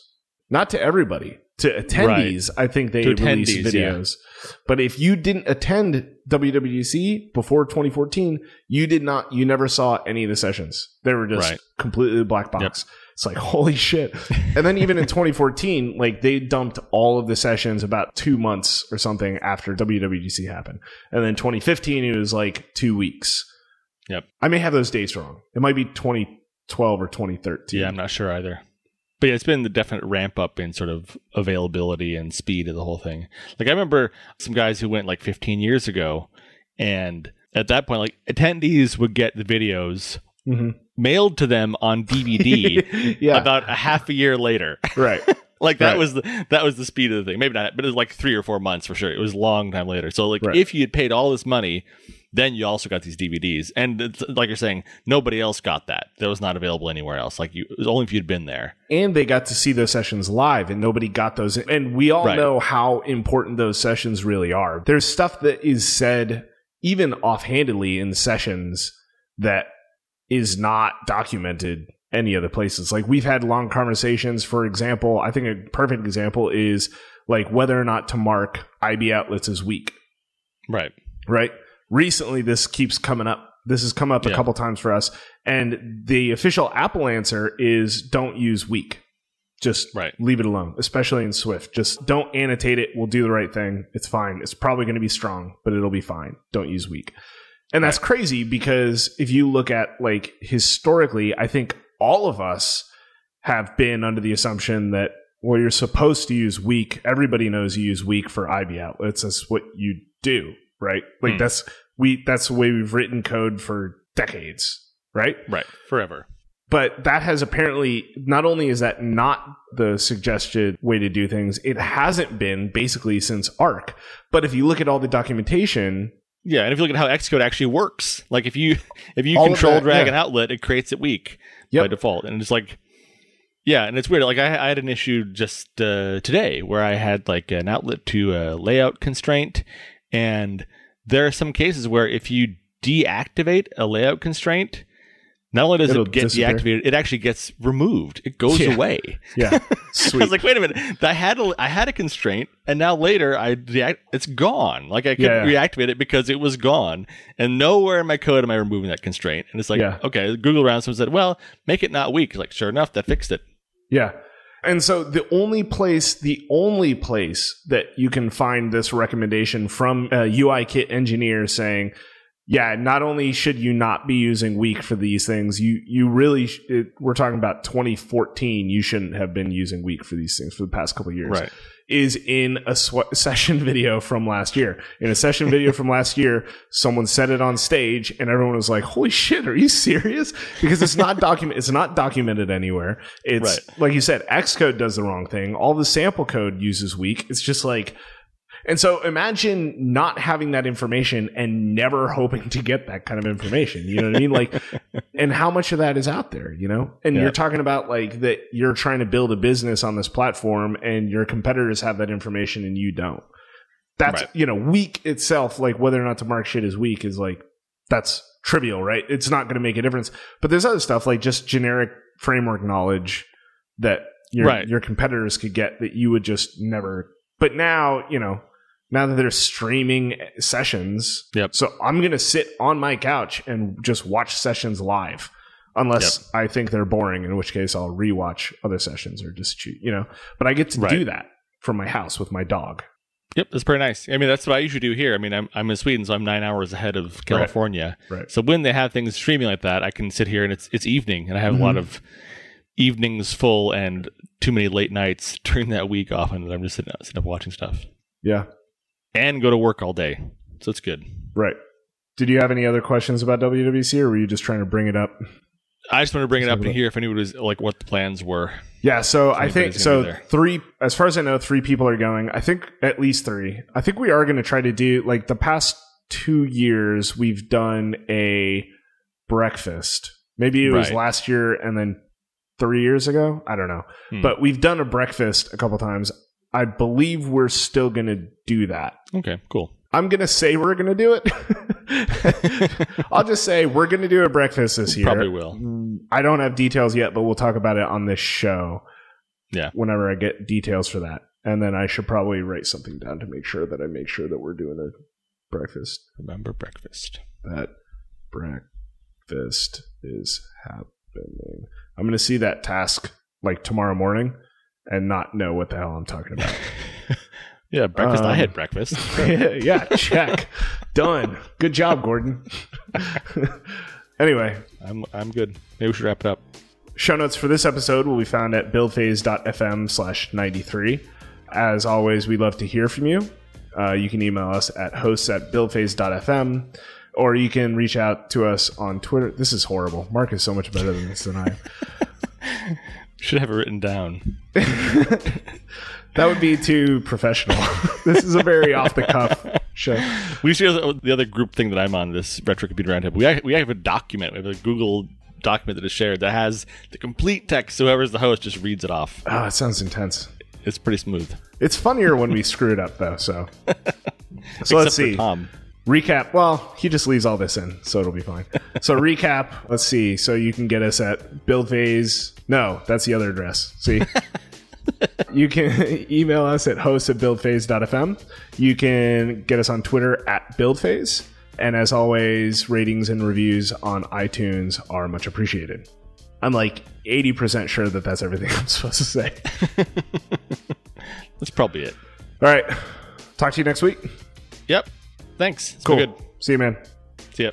Not to everybody. To attendees, I think they To released attendees, yeah. videos. But if you didn't attend WWDC before 2014, you did not, you never saw any of the sessions. They were just Right. completely black box. It's like, holy shit. And then even in *laughs* 2014, like they dumped all of the sessions about two months or something after WWDC happened. And then 2015, it was like two weeks. Yep. I may have those dates wrong. It might be 2012 or 2013. Yeah, I'm not sure either. But yeah, it's been the definite ramp up in sort of availability and speed of the whole thing. Like I remember some guys who went like 15 years ago, and at that point, like attendees would get the videos Mhm. mailed to them on DVD *laughs* yeah. about a half a year later. right. *laughs* like that Right. was the that was the speed of the thing. Maybe not, but it was like three or four months for sure. It was a long time later. So like Right. if you had paid all this money, then you also got these DVDs. And it's, like you're saying, nobody else got that. That was not available anywhere else. Like you, it was only if you'd been there. and they got to see those sessions live and nobody got those and we all Right. know how important those sessions really are there's stuff that is said even offhandedly in sessions that is not documented any other places like we've had long conversations for example i think a perfect example is like whether or not to mark ib outlets as weak Right. right? Recently, this keeps coming up. This has come up a couple times for us, and the official Apple answer is don't use weak. Just Right. leave it alone, especially in Swift. Just don't annotate it. We'll do the right thing. It's fine. It's probably going to be strong, but it'll be fine. Don't use weak. And that's crazy because if you look at like historically, I think all of us have been under the assumption that well, you're supposed to use weak. Everybody knows you use weak for IB outlets. That's what you do, right? Like Hmm. that's we that's the way we've written code for decades, right? Right. Forever. But that has apparently not only is that not the suggested way to do things, it hasn't been basically since ARC. But if you look at all the documentation, Yeah, and if you look at how Xcode actually works, like if you if you control that, drag yeah. an outlet, it creates it weak Yep. by default, and it's like, yeah, and it's weird. Like I, I had an issue just uh, today where I had like an outlet to a layout constraint, and there are some cases where if you deactivate a layout constraint, not only does It'll it get disappear. deactivated, it actually gets removed. It goes Yeah. away. yeah, *laughs* I was like, wait a minute. I had a, I had a constraint, and now later I deact- it's gone. Like I couldn't Yeah. reactivate it because it was gone, and nowhere in my code am I removing that constraint. And it's like, Yeah. okay, Google around someone said, well, make it not weak. Like, sure enough, that fixed it. Yeah. And so the only place, the only place that you can find this recommendation from a UI kit engineer saying, yeah, not only should you not be using weak for these things, you you really sh- it, we're talking about 2014. You shouldn't have been using weak for these things for the past couple years. Is in a sw- *laughs* session video from last year. In a session video from last year, someone said it on stage, and everyone was like, "Holy shit, are you serious?" Because it's not document, it's not documented anywhere. It's Right. like you said, Xcode does the wrong thing. All the sample code uses weak. It's just like And so imagine not having that information and never hoping to get that kind of information. You know what I mean? Like, *laughs* and how much of that is out there, you know? And Yeah. you're talking about like that you're trying to build a business on this platform and your competitors have that information and you don't. That's, Right. you know, weak itself, like whether or not to mark shit is weak is like, that's trivial, right? It's not going to make a difference. But there's other stuff like just generic framework knowledge that your Right. your competitors could get that you would just never. But now, you know, now that they're streaming sessions, Yep. so I'm going to sit on my couch and just watch sessions live. Unless I think they're boring, in which case I'll rewatch other sessions or just choose, you know. But I get to Right. do that from my house with my dog. Yep, that's pretty nice. I mean, that's what I usually do here. I mean, I'm I'm in Sweden, so I'm nine hours ahead of California. Right. So when they have things streaming like that, I can sit here and it's it's evening, and I have a lot Mhm. of evenings full and too many late nights *laughs* during that week. Often that I'm just sitting, sitting up watching stuff Yeah. And go to work all day, so it's good. Right. Did you have any other questions about WWC, or were you just trying to bring it up? I just want to bring it up about- hear if anyone was like what the plans were. Yeah, so I think so. gonna be there. Three, as far as I know, three people are going. I think at least three. I think we are going to try to do like the past two years. We've done a breakfast. Maybe it was Right. last year and then three years ago. I don't know, Hmm. but we've done a breakfast a couple times. I believe we're still going to do that. Okay, cool. I'm going to say we're going to do it. *laughs* I'll just say we're going to do a breakfast this year. Probably will. I don't have details yet, but we'll talk about it on this show. Yeah. Whenever I get details for that. And then I should probably write something down to make sure that I make sure that we're doing a breakfast. Remember breakfast. That breakfast is happening. I'm going to see that task like tomorrow morning and not know what the hell I'm talking about. *laughs* Yeah, breakfast. I Um, had breakfast. *laughs* yeah, check. Done. Good job, Gordon. *laughs* anyway, I'm I'm good. Maybe we should wrap it up. Show notes for this episode will be found at buildphase.fm slash 93. As always, we'd love to hear from you. Uh, you can email us at hosts at buildphase.fm or you can reach out to us on Twitter. This is horrible. Mark is so much better than this than I. Should have it written down. That would be too professional. *laughs* this is a very off the cuff show. We see the other group thing that I'm on this retro computer roundtable. We have, we have a document. We have a Google document that is shared that has the complete text. So whoever's the host just reads it off. Oh, it sounds intense. It's pretty smooth. It's funnier when we screw it up, though. So, *laughs* so Except let's see. Tom. Recap. Well, he just leaves all this in, so it'll be fine. *laughs* So recap. Let's see. So you can get us at build phase No, that's the other address. See. *laughs* you can *laughs* email us at host at buildphase.fm. You can get us on Twitter at buildphase. And as always, ratings and reviews on iTunes are much appreciated. I'm like 80% sure that that's everything I'm supposed to say. That's probably it. All right. Talk to you next week. Yep. Thanks. It's Cool. good. See you, man. See ya.